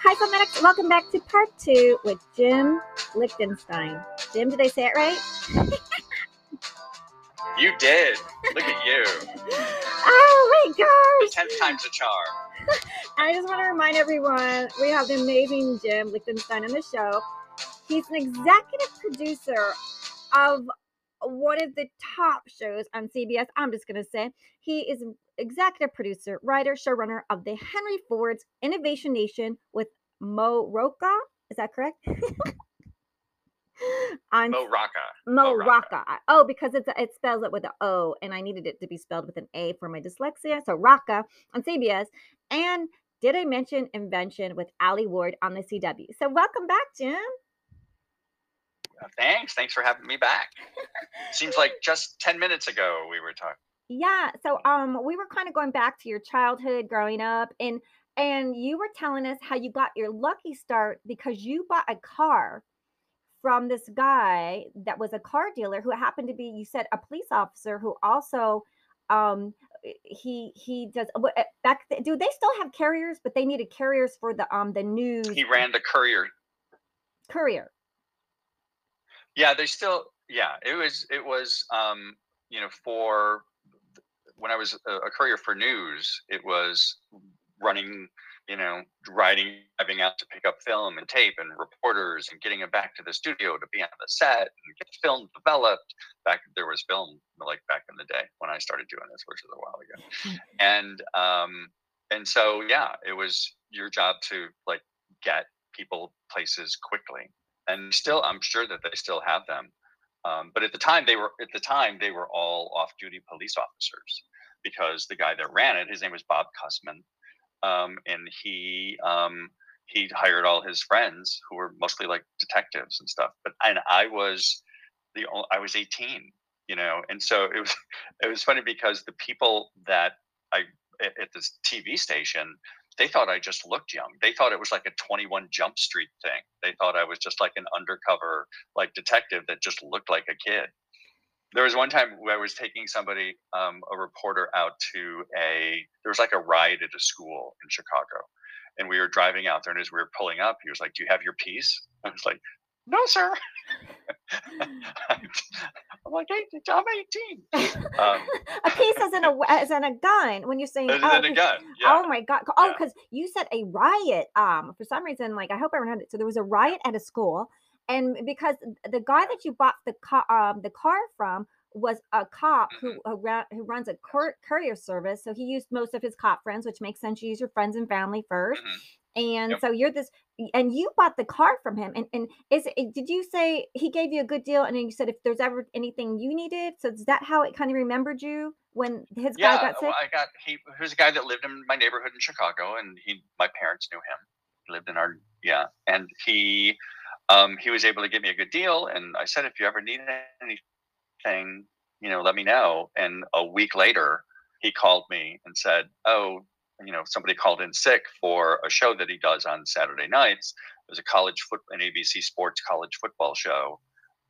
Hi, Filmatics. Welcome back to part two with Jim Lichtenstein. Jim, did I say it right? You did. Look at you. Oh my gosh. Tenth time's a charm. I just want to remind everyone we have the amazing Jim Lichtenstein on the show. He's an executive producer of one of the top shows on CBS. I'm just going to say he is executive producer, writer, showrunner of the Henry Ford's Innovation Nation with Mo Rocca. Is that correct? on Mo Rocca. Mo Mo Rocca. Rocca. Oh, because it's it spells it with an O, and I needed it to be spelled with an A for my dyslexia. So Rocca on CBS. And did I mention Invention with Alie Ward on the CW? So welcome back, Jim. Uh, Thanks. Thanks for having me back. Seems like just 10 minutes ago we were talking. Yeah. So um, we were kind of going back to your childhood, growing up, and and you were telling us how you got your lucky start because you bought a car from this guy that was a car dealer who happened to be you said a police officer who also um he he does uh, back th- do they still have carriers but they needed carriers for the um the news He ran the courier. courier Yeah, they still, yeah, it was, it was, um, you know, for when I was a, a courier for news, it was running, you know, riding, driving out to pick up film and tape and reporters and getting them back to the studio to be on the set and get film developed. Back there was film like back in the day when I started doing this, which was a while ago. And um, and so yeah, it was your job to like get people places quickly. And still, I'm sure that they still have them. Um, but at the time, they were at the time they were all off-duty police officers because the guy that ran it, his name was Bob Cussman, um, and he um, he hired all his friends who were mostly like detectives and stuff. But and I was the I was 18, you know, and so it was it was funny because the people that I at this TV station they thought I just looked young. They thought it was like a 21 Jump Street thing. They thought I was just like an undercover like detective that just looked like a kid. There was one time where I was taking somebody, um, a reporter, out to a. There was like a riot at a school in Chicago, and we were driving out there. And as we were pulling up, he was like, "Do you have your piece?" I was like, "No, sir." I'm like, "Hey, I'm 18." Um, a piece as in a as in a gun when you're saying Other oh, than a gun, yeah. Oh my god! Oh, Yeah. because you said a riot. Um, for some reason, like I hope everyone had it. So there was a riot at a school, and because the guy that you bought the car, um, the car from was a cop who Mm-hmm. who, runs a cour- courier service. So he used most of his cop friends, which makes sense. You use your friends and family 1st Mhm. And Yep. so you're this, and you bought the car from him. And and is it, did you say he gave you a good deal? And then you said if there's ever anything you needed, so is that how it kind of remembered you when his guy got sick? well, I got he. He was a guy that lived in my neighborhood in Chicago, and he my parents knew him. He lived in our yeah, and he um, he was able to give me a good deal. And I said, if you ever need anything, you know, let me know. And a week later, he called me and said, oh, you know, somebody called in sick for a show that he does on Saturday nights. It was a college foot, an ABC Sports college football show,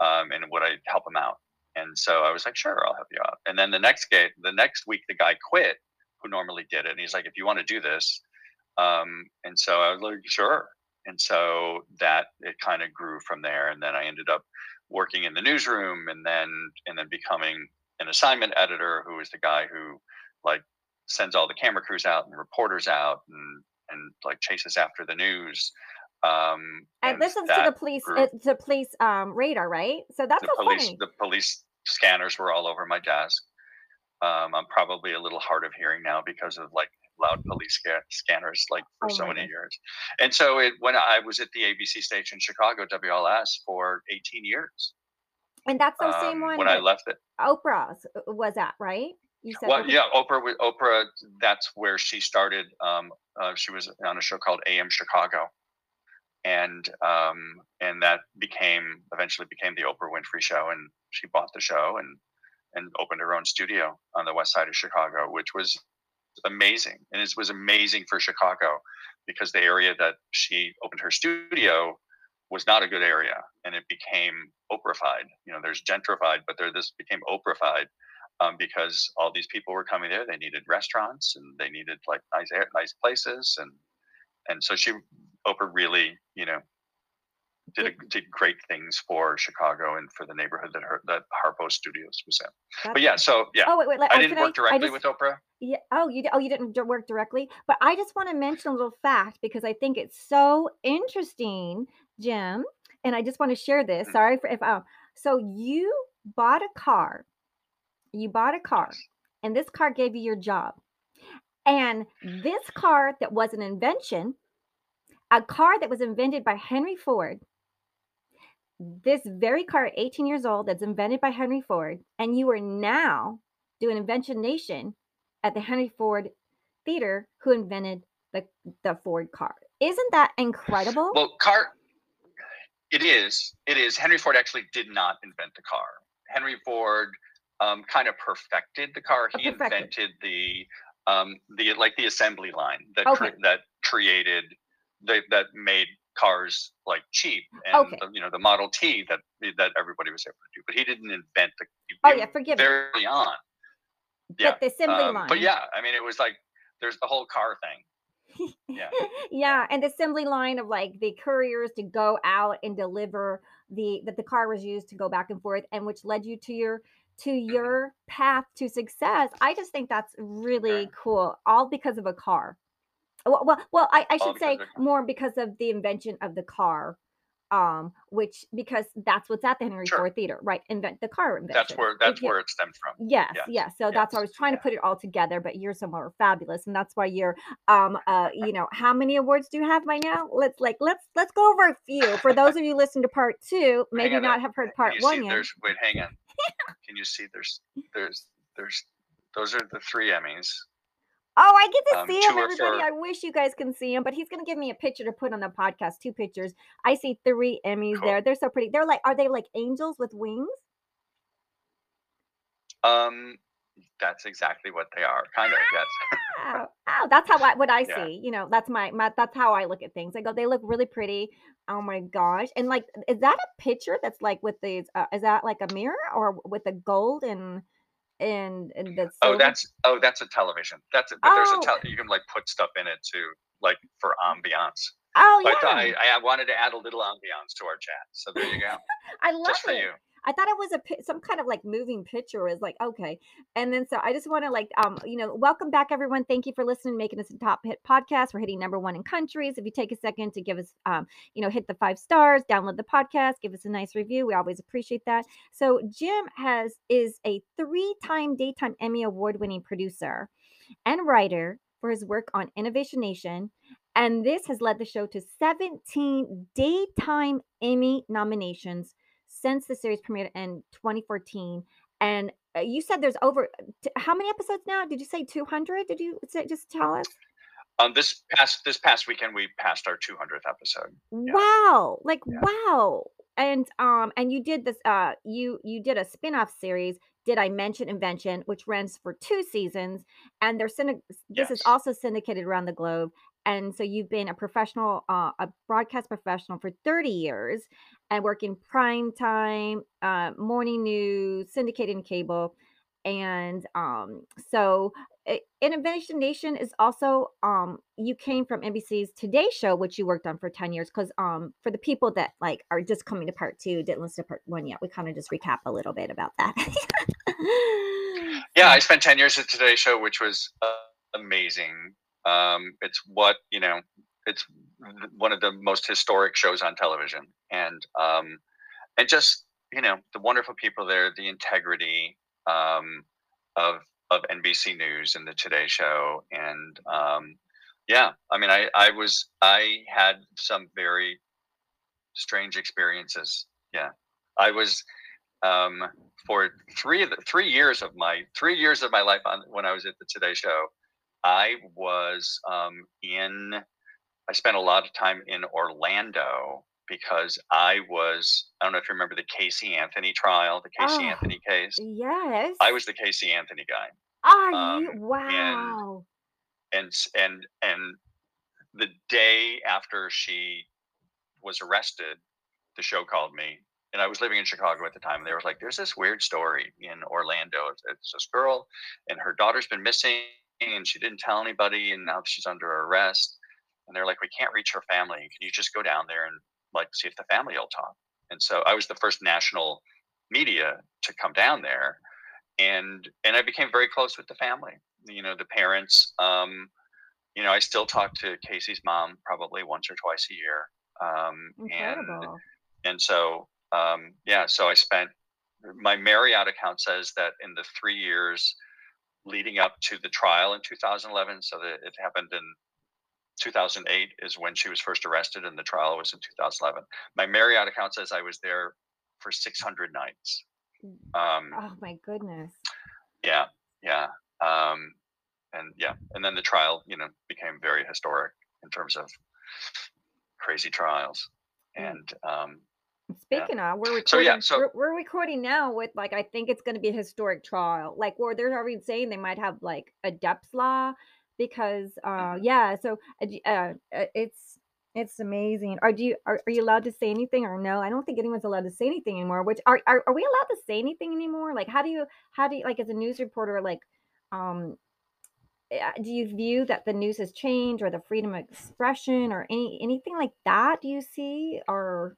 um, and would I help him out? And so I was like, sure, I'll help you out. And then the next day, the next week, the guy quit who normally did it. And he's like, if you want to do this. Um, and so I was like, sure. And so that it kind of grew from there. And then I ended up working in the newsroom and then, and then becoming an assignment editor who is the guy who like sends all the camera crews out and reporters out and, and like chases after the news. Um, and listens to the police uh, to police um radar, right? So that's the police funny. the police scanners were all over my desk. Um, I'm probably a little hard of hearing now because of like loud police sca- scanners like for Oh so many years. And so it when I was at the ABC station in Chicago WLS for 18 years. And that's the same um, one when I left it. Oprah's uh, was at, right? You said Well, yeah, Oprah. Oprah. That's where she started. Um, uh, she was on a show called AM Chicago, and um, and that became eventually became the Oprah Winfrey Show, and she bought the show and and opened her own studio on the west side of Chicago, which was amazing, and it was amazing for Chicago because the area that she opened her studio was not a good area, and it became Oprahified. You know, there's gentrified, but there this became Oprahified um, because all these people were coming there. They needed restaurants and they needed like nice air, nice places, and and so she Oprah really, you know, did a, did great things for Chicago and for the neighborhood that her that Harpo Studios was in. That's But yeah, so yeah, Oh wait, wait. Let, I oh, didn't work I directly just, with Oprah. Yeah. Oh, you. Oh, you didn't work directly, but I just want to mention a little fact because I think it's so interesting, Jim. And I just want to share this. Mhm. Sorry for if. Um. So you bought a car. You bought a car, and this car gave you your job. And this car that was an invention, a car that was invented by Henry Ford. This very car, at 18 years old, that's invented by Henry Ford, and you are now doing Invention Nation at the Henry Ford Theater, who invented the the Ford car. Isn't that incredible? Well, car. It is. It is. Henry Ford actually did not invent the car. Henry Ford um, kind of perfected the car. Oh, He perfected. invented the um, the like the assembly line that Okay. cre- that created the, that made cars like cheap and Okay. the, you know the Model T that that everybody was able to do. But he didn't invent the. Oh, yeah, forgive me. Very on. yeah, But the assembly Um, line. But yeah, I mean, it was like there's the whole car thing. Yeah. yeah, and the assembly line of like the couriers to go out and deliver the that the car was used to go back and forth, and which led you to your to your path to success. I just think that's really Sure. cool, all because of a car. Well, well, well I, I should say of a car. more because of the invention of the car, um, which because that's what's at the Henry Sure. Ford Theater, right? Invent the car invention. That's where that's where it stemmed from. Yes, Yes, yes. So that's why I was trying to put it all together, but you're so more fabulous, and that's why you're um uh you know how many awards do you have by now? Let's like let's let's go over a few for those of you listening to part two, maybe not uh, have heard part you one see yet. there's wait, hang on. Can you see there's there's there's those are the three Emmys. Oh, I get to um, see him, everybody. for- I wish you guys can see him, but he's gonna give me a picture to put on the podcast. Two pictures. I see three Emmys Cool. there. They're so pretty. They're like, are they like angels with wings? Um that's exactly what they are. Kind of, yes. Oh, oh, that's how I what I Yeah. see. You know, that's my, my that's how I look at things. I go, they look really pretty. Oh my gosh! And like, is that a picture that's like with these? Uh, is that like a mirror or with the gold and and and the Oh, that's oh that's a television. That's it. But there's Oh. a tel- you can like put stuff in it too, like for ambiance. oh So yeah. I I, I wanted to add a little ambiance to our chat. So there you go. I love Just for it. you. I thought it was a some kind of like moving picture. Is like okay, and then so I just want to like um you know welcome back everyone. Thank you for listening, making us a top hit podcast. We're hitting number one in countries. If you take a second to give us um you know hit the five stars, download the podcast, give us a nice review. We always appreciate that. So Jim has is a three time daytime Emmy award winning producer and writer for his work on Innovation Nation. And this has led the show to 17 daytime Emmy nominations since the series premiered in 2014. And uh, you said there's over t- how many episodes now? Did you say 200? Did you say, just tell us? Um this past this past weekend we passed our 200th episode. Yeah. Wow. Like Yeah. wow. And um and you did this uh you you did a spin-off series did I mention Invention which runs for 2 seasons and they're syndic- this is also syndicated around the globe and so you've been a professional uh, a broadcast professional for 30 years and working prime time uh, morning news syndicated and cable and um so i- Innovation Nation is also um you came from NBC's Today Show, which you worked on for 10 years. Cause um for the people that like are just coming to part two, didn't listen to part one yet, we kind of just recap a little bit about that. Yeah, I spent 10 years at Today Show, which was uh, amazing. Um, it's what, you know, it's one of the most historic shows on television. And, um, and just, you know, the wonderful people there, the integrity um, of, of NBC News and the Today Show. And um, yeah, I mean, I, I was, I had some very strange experiences. Yeah. I was, um, for three three years of my three years of my life on when I was at the Today Show, I was um, in. I spent a lot of time in Orlando because I was. I don't know if you remember the Casey Anthony trial, the Casey Oh. Anthony case. yes. I was the Casey Anthony guy, Are you um, wow. and s- and and the day after she was arrested, the show called me, and I was living in Chicago at the time. And they were like, "There's this weird story in Orlando. It's this girl, and her daughter's been missing, and she didn't tell anybody, and now she's under arrest." and they're like, we can't reach her family. Can you just go down there and like see if the family will talk? And so I was the first national media to come down there, and and I became very close with the family. You know, the parents. Um, you know, I still talk to Casey's mom probably once or twice a year. Um, Incredible. and and so um, yeah, so I spent my Marriott account says that in the three years leading up to the trial in 2011, so that it happened in 2008 is when she was first arrested, and the trial was in 2011. My Marriott account says I was there for 600 nights. Um, oh my goodness. Yeah, yeah, um, and yeah, and then the trial, you know, became very historic in terms of crazy trials, Mm. and um, Speaking of, we're recording. So, yeah, so- we're, we're recording now with like I think it's going to be a historic trial. Like where they're already saying they might have like a depth law because uh Mhm. yeah. So uh, uh, uh, it's it's amazing. Are do you are, are you allowed to say anything or no? I don't think anyone's allowed to say anything anymore. Which are are, are we allowed to say anything anymore? Like how do you how do you like as a news reporter like um uh, do you view that the news has changed or the freedom of expression or any anything like that do you see or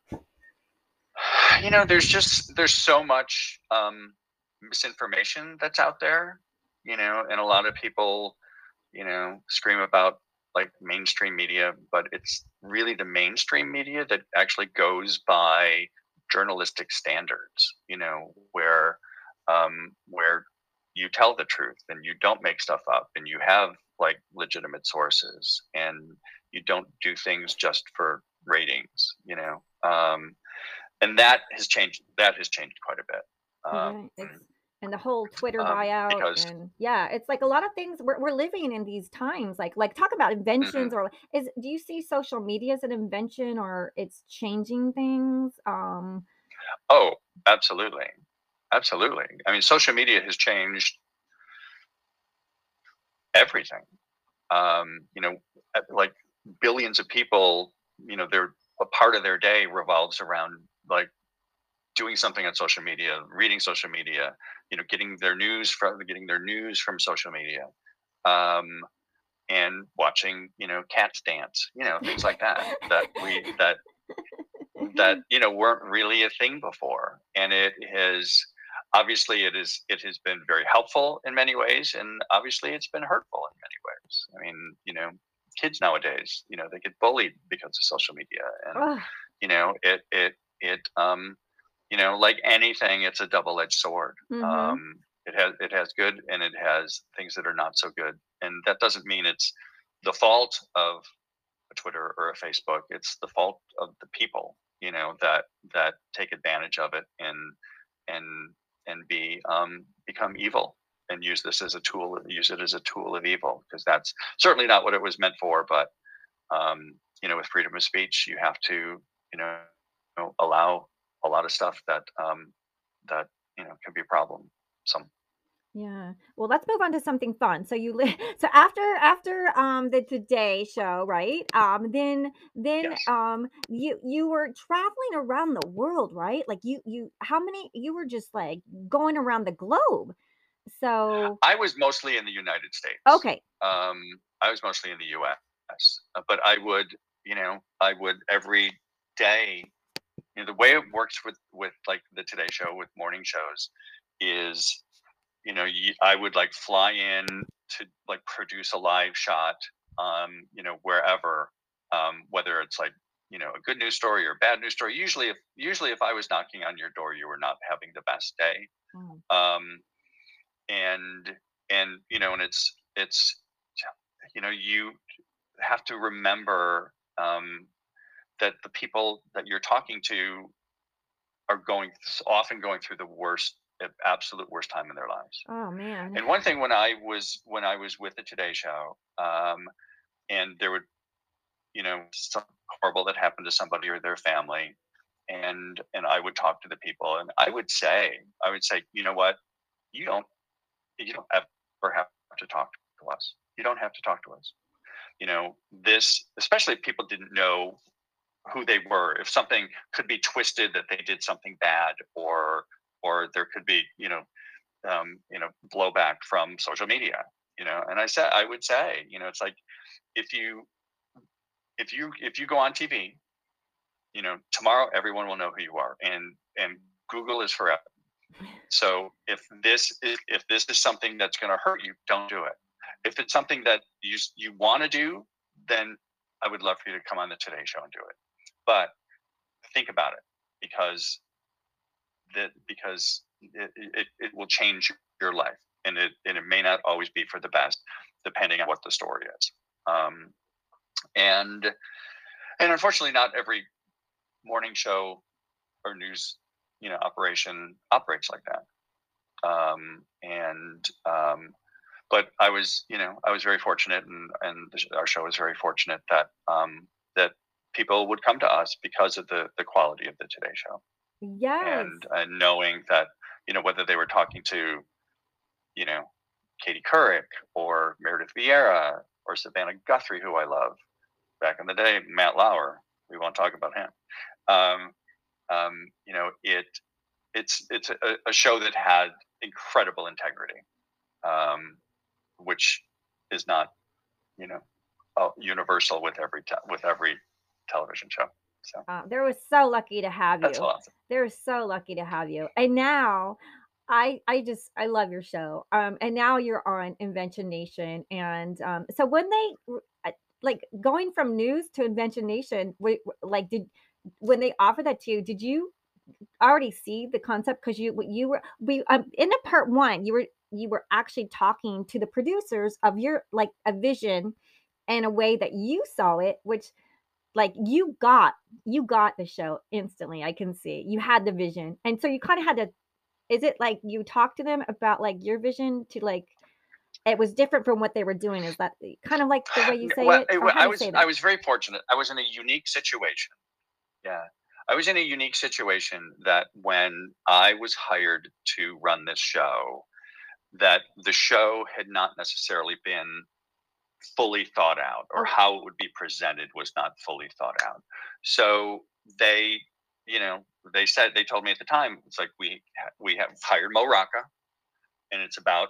you know there's just there's so much um misinformation that's out there you know and a lot of people you know scream about like mainstream media but it's really the mainstream media that actually goes by journalistic standards you know where um where you tell the truth and you don't make stuff up and you have like legitimate sources and you don't do things just for ratings you know? Um and that has changed that has changed quite a bit um, Right, and the whole Twitter um, buyout because- and yeah, it's like a lot of things we're we're living in these times. Like like talk about Mm-hmm. inventions or is do you see social media as an invention or it's changing things? Um Oh, absolutely. Absolutely. I mean, social media has changed everything. Um, you know, like billions of people, you know, they're a part of their day revolves around like doing something on social media, reading social media, you know, getting their news from getting their news from social media. Um, and watching, you know, cats dance, you know, things like that that we that that you know weren't really a thing before and it has obviously it is it has been very helpful in many ways and obviously it's been hurtful in many ways i mean you know kids nowadays you know they get bullied because of social media and you know it it it um you know like anything it's a double-edged sword. Mhm. um it has it has good and it has things that are not so good. And that doesn't mean it's the fault of a twitter or a facebook. It's the fault of the people you know that that take advantage of it and and and be um become evil and use this as a tool use it as a tool of evil because that's certainly not what it was meant for but um you know with freedom of speech you have to you know, know allow a lot of stuff that um that you know can be a problem some Yeah. Well, let's move on to something fun. So you li- so after after um the Today show, right? Um then then Yes. um you you were traveling around the world, right? Like you you how many you were just like going around the globe. So I was mostly in the United States. okay. Um, I was mostly in the U.S., uh, but I would, you know, I would every day. You know, the way it works with with like the Today Show with morning shows is, you know, you, I would like fly in to like produce a live shot, um, you know, wherever, um, whether it's like you know a good news story or a bad news story. Usually, if usually if I was knocking on your door, you were not having the best day Mm, um, and and you know and it's it's you know you have to remember um, that the people that you're talking to are going often going through the worst absolute worst time in their lives. Oh man. and one thing when i was when i was with the today show um, and there would you know something horrible that happened to somebody or their family and and i would talk to the people and i would say i would say you know what? You don't you don't ever have to talk to us. You don't have to talk to us. You know this especially if people didn't know who they were if something could be twisted that they did something bad or or there could be you know um, you know blowback from social media you know and i said i would say you know it's like if you if you if you go on TV, you know, tomorrow everyone will know who you are, and and Google is forever. So if this is if this is something that's going to hurt you, don't do it. If it's something that you you want to do, then I would love for you to come on the Today Show and do it. But think about it because that because it, it, it will change your life and it and it may not always be for the best depending on what the story is. Um, and and unfortunately, not every morning show or news you know operation operates like that. Um, and um, but I was you know I was very fortunate, and and our show was very fortunate that um, that people would come to us because of the the quality of the Today Show. Yes. And and knowing that you know whether they were talking to you know Katie Couric or Meredith Vieira or Savannah Guthrie, who I love, back in the day, Matt Lauer. We won't talk about him. Um, um, you know, it it's it's a, a, show that had incredible integrity, um, which is not, you know, uh, universal with every with every television show. So uh, they were so lucky to have you. That's awesome. They're so lucky to have you. And now I I just I love your show. Um, and now you're on Invention Nation, and um, so when they like going from news to Invention Nation, like did when they offered that to you, did you already see the concept because you you were we um, in the part one you were you were actually talking to the producers of your like a vision and a way that you saw it which like you got you got the show instantly i can see. You had the vision and so you kind of had to is it like you talked to them about like your vision to like it was different from what they were doing is that kind of like the way you say well, it, it i was i was very fortunate i was in a unique situation. Yeah i was in a unique situation that when i was hired to run this show that the show had not necessarily been fully thought out or oh. how it would be presented was not fully thought out. So they you know they said they told me at the time it's like we we have hired mo rocca and it's about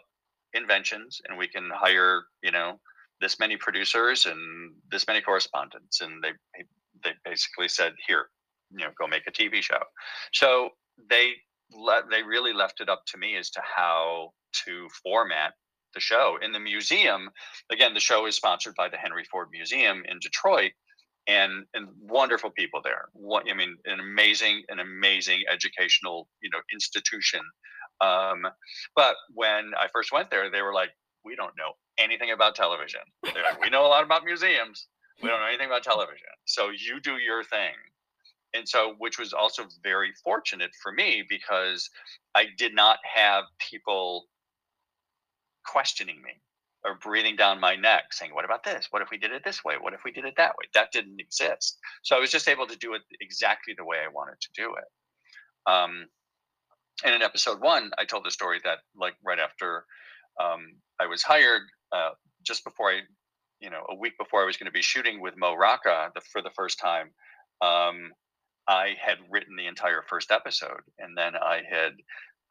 inventions and we can hire you know this many producers and this many correspondents and they they basically said here you know go make a tv show. So they let they really left it up to me as to how to format the show in the museum. Again the show is sponsored by the henry ford museum in detroit and and wonderful people there. What i mean an amazing an amazing educational you know institution. Um, but when i first went there they were like we don't know anything about television. They're like, we know a lot about museums. We don't know anything about television. So you do your thing. And so which was also very fortunate for me because i did not have people questioning me or breathing down my neck saying what about this? What if we did it this way? What if we did it that way? That didn't exist. So i was just able to do it exactly the way i wanted to do it. Um, and in episode one i told the story that like right after um, i was hired uh, just before i you know a week before i was going to be shooting with mo rocca the, for the first time um, i had written the entire first episode and then i had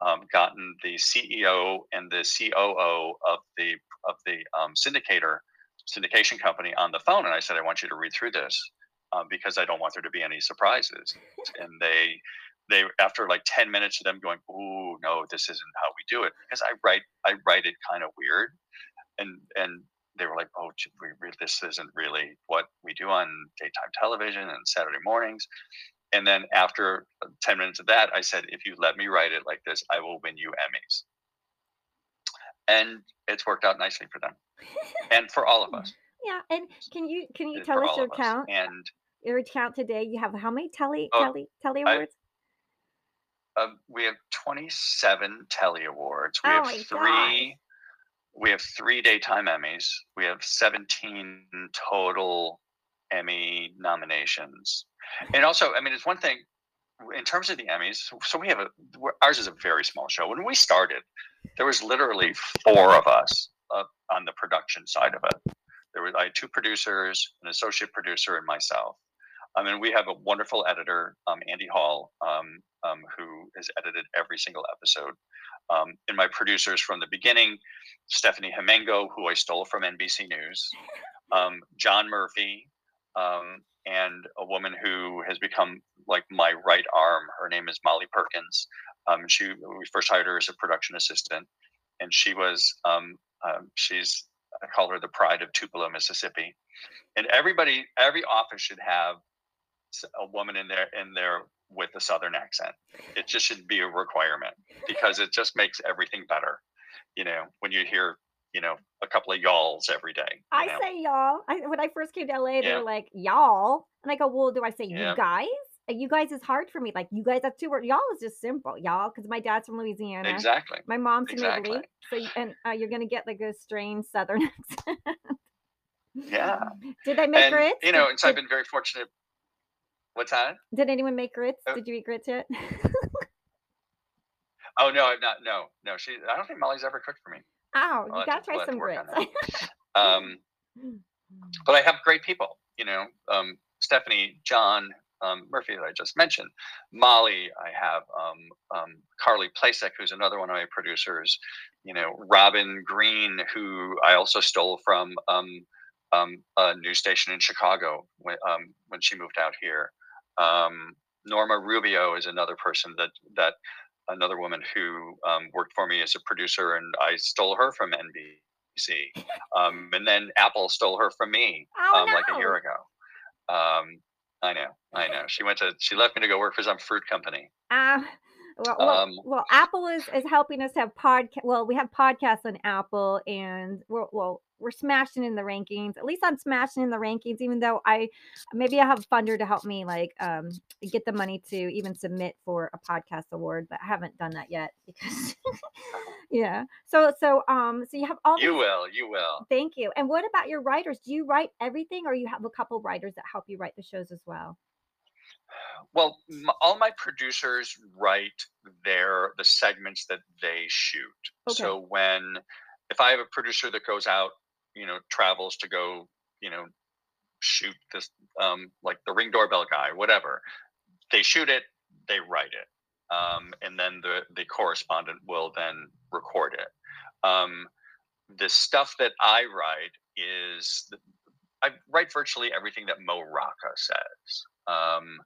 um, gotten the CEO and the COO of the of the um, syndicator syndication company on the phone, and I said, I want you to read through this um, because I don't want there to be any surprises. and they they after like 10 minutes of them going, "Ooh, no, this isn't how we do it," because I write I write it kind of weird, and and they were like, "Oh, we, this isn't really what we do on daytime television and Saturday mornings." And then after 10 minutes of that, I said, if you let me write it like this, I will win you Emmys. And it's worked out nicely for them and for all of us. Yeah. And can you can you tell us your count? And your count today, you have how many telly oh, telly telly awards? I, um, we have 27 telly awards. We oh have three God. we have three daytime Emmys. We have 17 total Emmy nominations. And also, I mean, it's one thing in terms of the Emmys. So we have a ours is a very small show. When we started, there was literally four of us uh, on the production side of it. There were I had two producers, an associate producer, and myself. I mean, we have a wonderful editor, um, Andy Hall, um, um, who has edited every single episode. Um, and my producers from the beginning, Stephanie Himengo, who I stole from NBC News, um, John Murphy, um, and a woman who has become like my right arm. Her name is Molly Perkins. Um, she we first hired her as a production assistant, and she was um, um, she's I call her the pride of Tupelo, Mississippi. And everybody, every office should have a woman in there in there with a southern accent. It just should be a requirement because it just makes everything better. You know, when you hear you know, a couple of y'alls every day. I know? say y'all. I, when I first came to LA, they Yeah. were like, y'all. And I go, well, do I say Yeah. you guys? You guys is hard for me. Like, you guys, that's two words. Y'all is just simple, y'all, because my dad's from Louisiana. exactly. My mom's from Exactly. Italy. So, and uh, you're going to get like a strange Southern accent. Yeah. Did they make And grits? you know, and so I've been very fortunate. What's that? did anyone make grits? Uh, Did you eat grits yet? Oh no, I've not. No, no. She. I don't think Molly's ever cooked for me. Oh, I'll you got to, to try we'll have to some grits. Um, but I have great people. You know, um, Stephanie, John, um, Murphy that I just mentioned, Molly. I have um, um, Carly Plasek, who's another one of my producers. You know, Robin Green, who I also stole from um, um, a news station in Chicago when um, when she moved out here. Um, Norma Rubio is another person that that another woman who um, worked for me as a producer, and I stole her from NBC. Um, and then Apple stole her from me oh, um, like a year ago. Um, I know, I know. She went to, she left me to go work for some fruit company. Uh, well, well, Um, well, Apple is, is helping us have podcast. Well, we have podcasts on Apple, and we're well, we're smashing in the rankings. At least I'm smashing in the rankings, even though I maybe I have a funder to help me like um get the money to even submit for a podcast award, but I haven't done that yet because yeah. So so um so you have all you these. will, you will. Thank you. And what about your writers? Do you write everything, or you have a couple writers that help you write the shows as well? Well, m- all my producers write their the segments that they shoot. Okay. So when if I have a producer that goes out, you know, travels to go, you know, shoot this um like the ring doorbell guy, whatever, they shoot it, they write it. Um, and then the the correspondent will then record it. Um, the stuff that I write is I write virtually everything that Mo Rocca says. Um,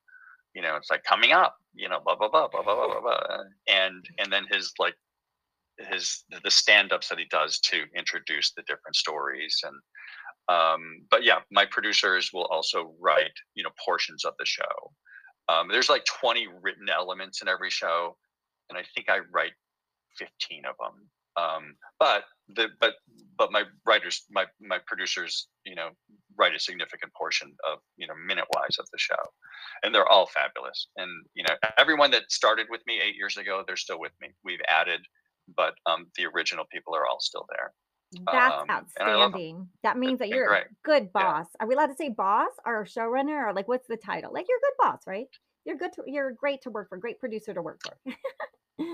you know, it's like coming up, you know, blah blah blah blah blah blah blah, blah. and and then his like his the stand-ups that he does to introduce the different stories and um but yeah my producers will also write you know portions of the show. Um there's like 20 written elements in every show and i think i write 15 of them um but the but but my writers my my producers you know write a significant portion of you know minute wise of the show. And they're all fabulous. And you know everyone that started with me eight years ago they're still with me. We've added but um the original people are all still there That's um and i love them outstanding. That means that you're a good yeah boss. Are we allowed to say boss or showrunner or like what's the title? Like you're a good boss, right? You're good to you're great to work for, great producer to work for.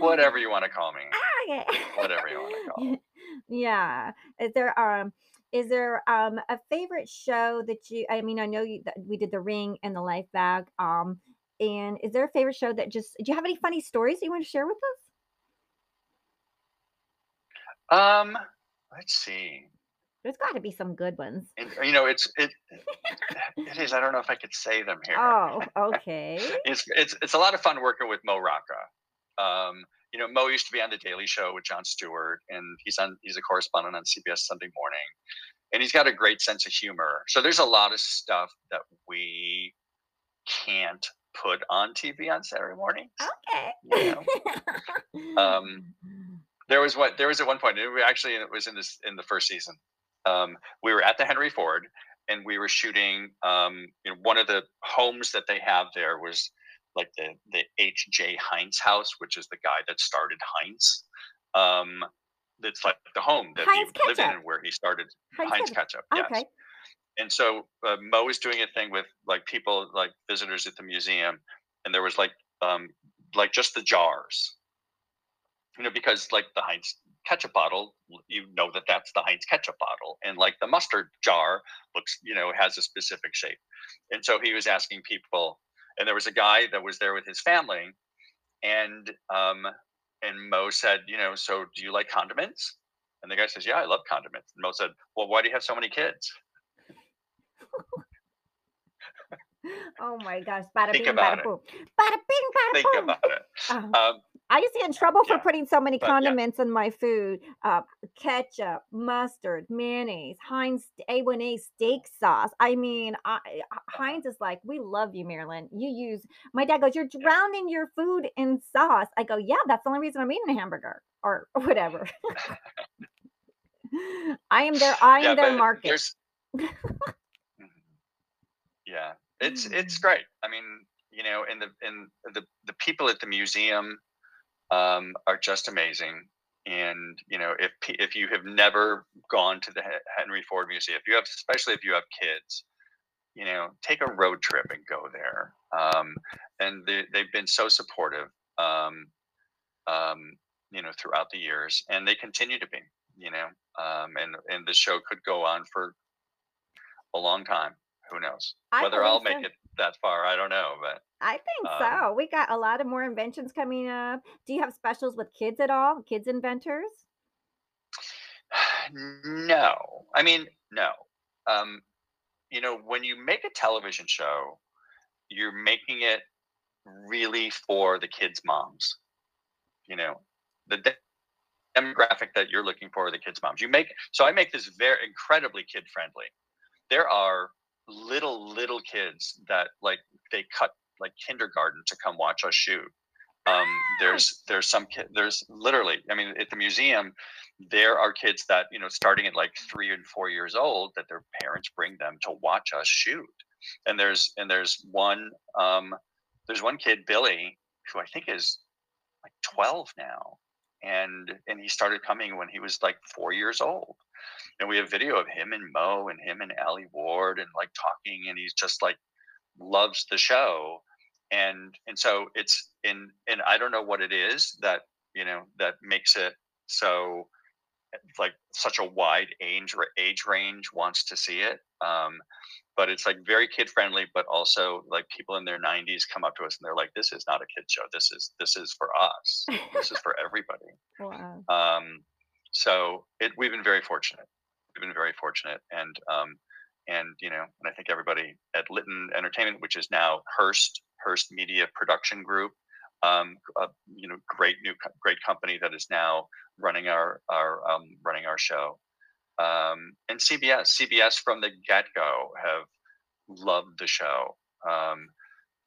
whatever you want to call me Ah, yeah. whatever you want to call yeah. Is there um is there um a favorite show that you I mean I know you that we did the ring and the life bag. Um and is there a favorite show that just do you have any funny stories that you want to share with us? Um let's see There's got to be some good ones. and, you know it's it it is i don't know if i could say them here Oh, okay. it's it's it's a lot of fun working with Mo Rocca. Um, you know, Mo used to be on the Daily Show with Jon Stewart, and he's on he's a correspondent on CBS Sunday Morning, and he's got a great sense of humor. So there's a lot of stuff that we can't put on TV on Saturday mornings. You Okay. know, um, there was what there was at one point. It was actually it was in this in the first season. Um, we were at the Henry Ford, and we were shooting. Um, you know, one of the homes that they have there was like the the H. J. Heinz house, which is the guy that started Heinz. Um, it's like the home that Heinz he lived in and where he started Heinz Heinz ketchup. ketchup. Yes. Okay. And so uh, Mo was doing a thing with like people like visitors at the museum, and there was like um like just the jars, you know, because like the Heinz ketchup bottle, you know that that's the Heinz ketchup bottle, and like the mustard jar looks, you know, has a specific shape. And so he was asking people, and there was a guy that was there with his family, and um and Mo said, you know, so do you like condiments? And the guy says, yeah, I love condiments. And Mo said, well, why do you have so many kids? Oh my gosh. Bada Think bing, about bada it. boom. Bada bing, bada Think boom. about it. Uh, Um, I used to get in trouble for yeah, putting so many but yeah. condiments in my food. Uh, ketchup, mustard, mayonnaise, Heinz A1A steak sauce. I mean, I. Heinz is like, we love you, Marilyn. You use, my dad goes, you're Yeah. drowning your food in sauce. I go, yeah, that's the only reason I'm eating a hamburger or whatever. I am their, I Yeah, am their market. Yeah, it's it's great. I mean, you know, and the and the the people at the museum um, are just amazing. And you know, if if you have never gone to the Henry Ford Museum, if you have, especially if you have kids, you know, take a road trip and go there. Um, and they, they've been so supportive, um, um, you know, throughout the years, and they continue to be. You know, um, and and the show could go on for a long time. Who knows? Whether I'll make it that far, I don't know. But I think um, so. We got a lot of more inventions coming up. Do you have specials with kids at all? Kids inventors? no, I mean, no. Um, you know, when you make a television show, you're making it really for the kids' moms. You know, the de- demographic that you're looking for are the kids' moms. You make so I make this very incredibly kid friendly. There are little little kids that like they cut like kindergarten to come watch us shoot. Um, there's there's some kid there's literally I mean at the museum there are kids that you know starting at like three and four years old that their parents bring them to watch us shoot. And there's and there's one um, there's one kid Billy who I think is like 12 now and and he started coming when he was like four years old and we have video of him and mo and him and alie ward and like talking and he's just like loves the show. And and so it's in and i don't know what it is that you know that makes it so like such a wide age age range wants to see it um but it's like very kid friendly but also like people in their 90s come up to us and they're like this is not a kid show. This is this is for us. This is for everybody. Wow. um so it we've been very fortunate. We've been very fortunate and um and you know and i think everybody at litton entertainment which is now hearst hearst media production group um a, you know great new great company that is now running our our um running our show. Um and cbs cbs from the get-go have loved the show. Um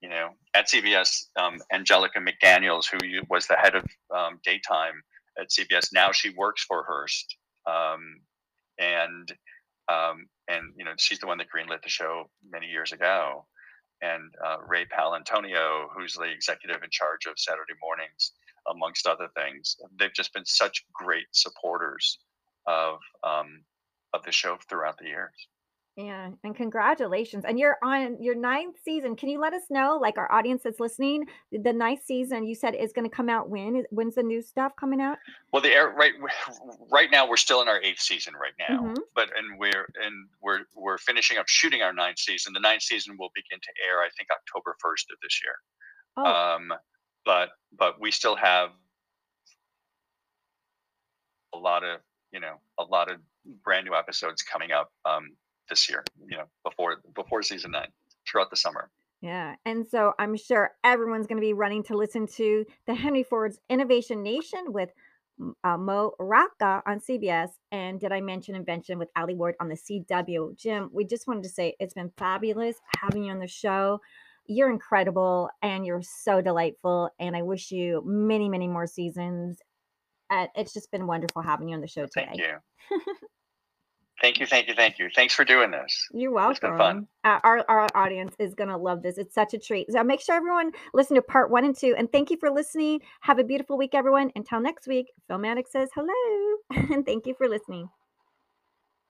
you know at cbs um angelica mcdaniels who was the head of um, daytime at cbs now she works for hearst um and um, and you know she's the one that greenlit the show many years ago. And uh, Ray Palantonio, who's the executive in charge of Saturday mornings, amongst other things, they've just been such great supporters of um, of the show throughout the years. Yeah, and congratulations. And you're on your ninth season. Can you let us know, like our audience that's listening, the ninth season you said is going to come out when? When's the new stuff coming out? Well, the air right right now we're still in our eighth season right now, hmm but and we're and we're we're finishing up shooting our ninth season. The ninth season will begin to air, I think, October first of this year. Oh, Um, but but we still have a lot of you know a lot of brand new episodes coming up um, this year. You know before before season nine throughout the summer. yeah. And so I'm sure everyone's going to be running to listen to the Henry Ford's Innovation Nation with uh, Mo Rocca on CBS. And did I mention Invention with Alie Ward on the CW? Jim, we just wanted to say it's been fabulous having you on the show. You're incredible and you're so delightful. And I wish you many, many more seasons. Uh, it's just been wonderful having you on the show Thank today. you, thank you, thank you, thank you. Thanks for doing this. You're welcome. It's been fun. Uh, our our audience is gonna love this. It's such a treat. So make sure everyone listen to part one and two. And thank you for listening. Have a beautiful week, everyone. Until next week, Filmatic says hello, and thank you for listening.